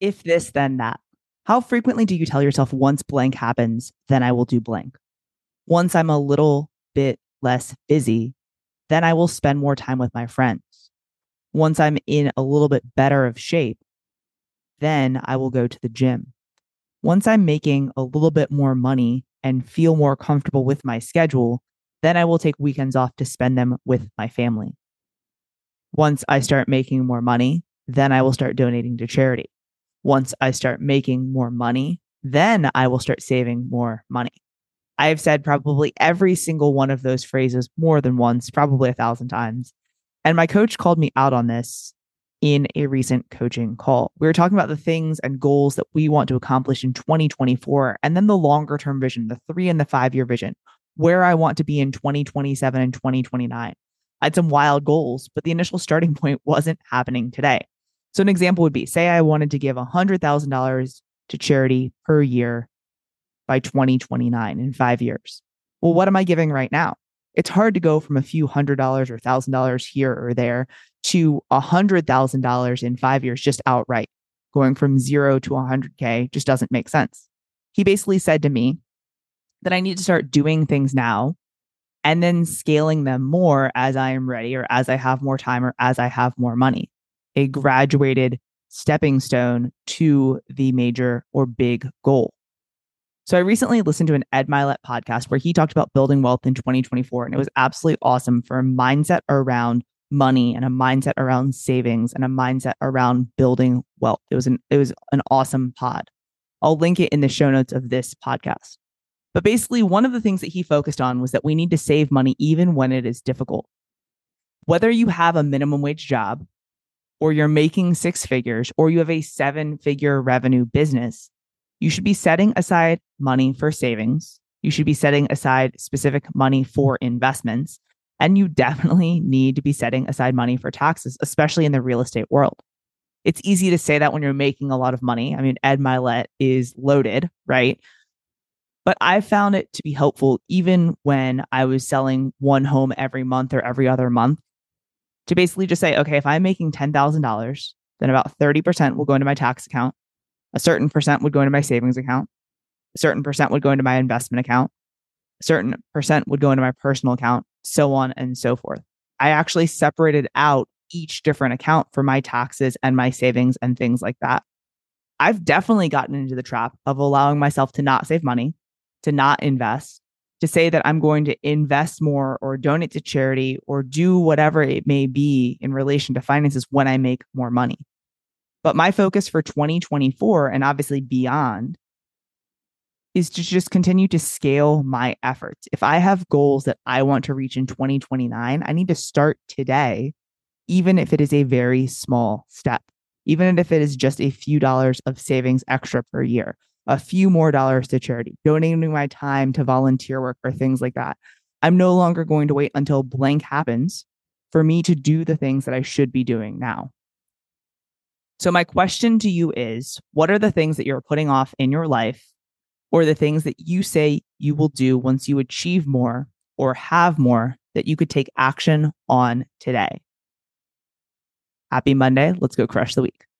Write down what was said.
If this, then that. How frequently do you tell yourself once blank happens, then I will do blank? Once I'm a little bit less busy, then I will spend more time with my friends. Once I'm in a little bit better of shape, then I will go to the gym. Once I'm making a little bit more money and feel more comfortable with my schedule, then I will take weekends off to spend them with my family. Once I start making more money, then I will start donating to charity. Once I start making more money, then I will start saving more money. I have said probably every single one of those phrases more than once, probably a thousand times. And my coach called me out on this in a recent coaching call. We were talking about the things and goals that we want to accomplish in 2024, and then the longer term vision, the three and the five year vision, where I want to be in 2027 and 2029. I had some wild goals, but the initial starting point wasn't happening today. So, an example would be say I wanted to give $100,000 to charity per year by 2029 in five years. Well, what am I giving right now? It's hard to go from a few hundred dollars or thousand dollars here or there to a hundred thousand dollars in five years just outright. Going from zero to 100K just doesn't make sense. He basically said to me that I need to start doing things now and then scaling them more as I am ready or as I have more time or as I have more money. A graduated stepping stone to the major or big goal. So I recently listened to an Ed Mylett podcast where he talked about building wealth in 2024 and it was absolutely awesome for a mindset around money and a mindset around savings and a mindset around building wealth. It was an it was an awesome pod. I'll link it in the show notes of this podcast. But basically one of the things that he focused on was that we need to save money even when it is difficult. Whether you have a minimum wage job or you're making six figures or you have a seven figure revenue business, you should be setting aside money for savings. You should be setting aside specific money for investments. And you definitely need to be setting aside money for taxes, especially in the real estate world. It's easy to say that when you're making a lot of money. I mean, Ed Mylett is loaded, right? But I found it to be helpful even when I was selling one home every month or every other month to basically just say, okay, if I'm making $10,000, then about 30% will go into my tax account. A certain percent would go into my savings account. A certain percent would go into my investment account. A certain percent would go into my personal account, so on and so forth. I actually separated out each different account for my taxes and my savings and things like that. I've definitely gotten into the trap of allowing myself to not save money, to not invest, to say that I'm going to invest more or donate to charity or do whatever it may be in relation to finances when I make more money. But my focus for 2024 and obviously beyond is to just continue to scale my efforts. If I have goals that I want to reach in 2029, I need to start today, even if it is a very small step, even if it is just a few dollars of savings extra per year, a few more dollars to charity, donating my time to volunteer work or things like that. I'm no longer going to wait until blank happens for me to do the things that I should be doing now. So, my question to you is what are the things that you're putting off in your life or the things that you say you will do once you achieve more or have more that you could take action on today? Happy Monday. Let's go crush the week.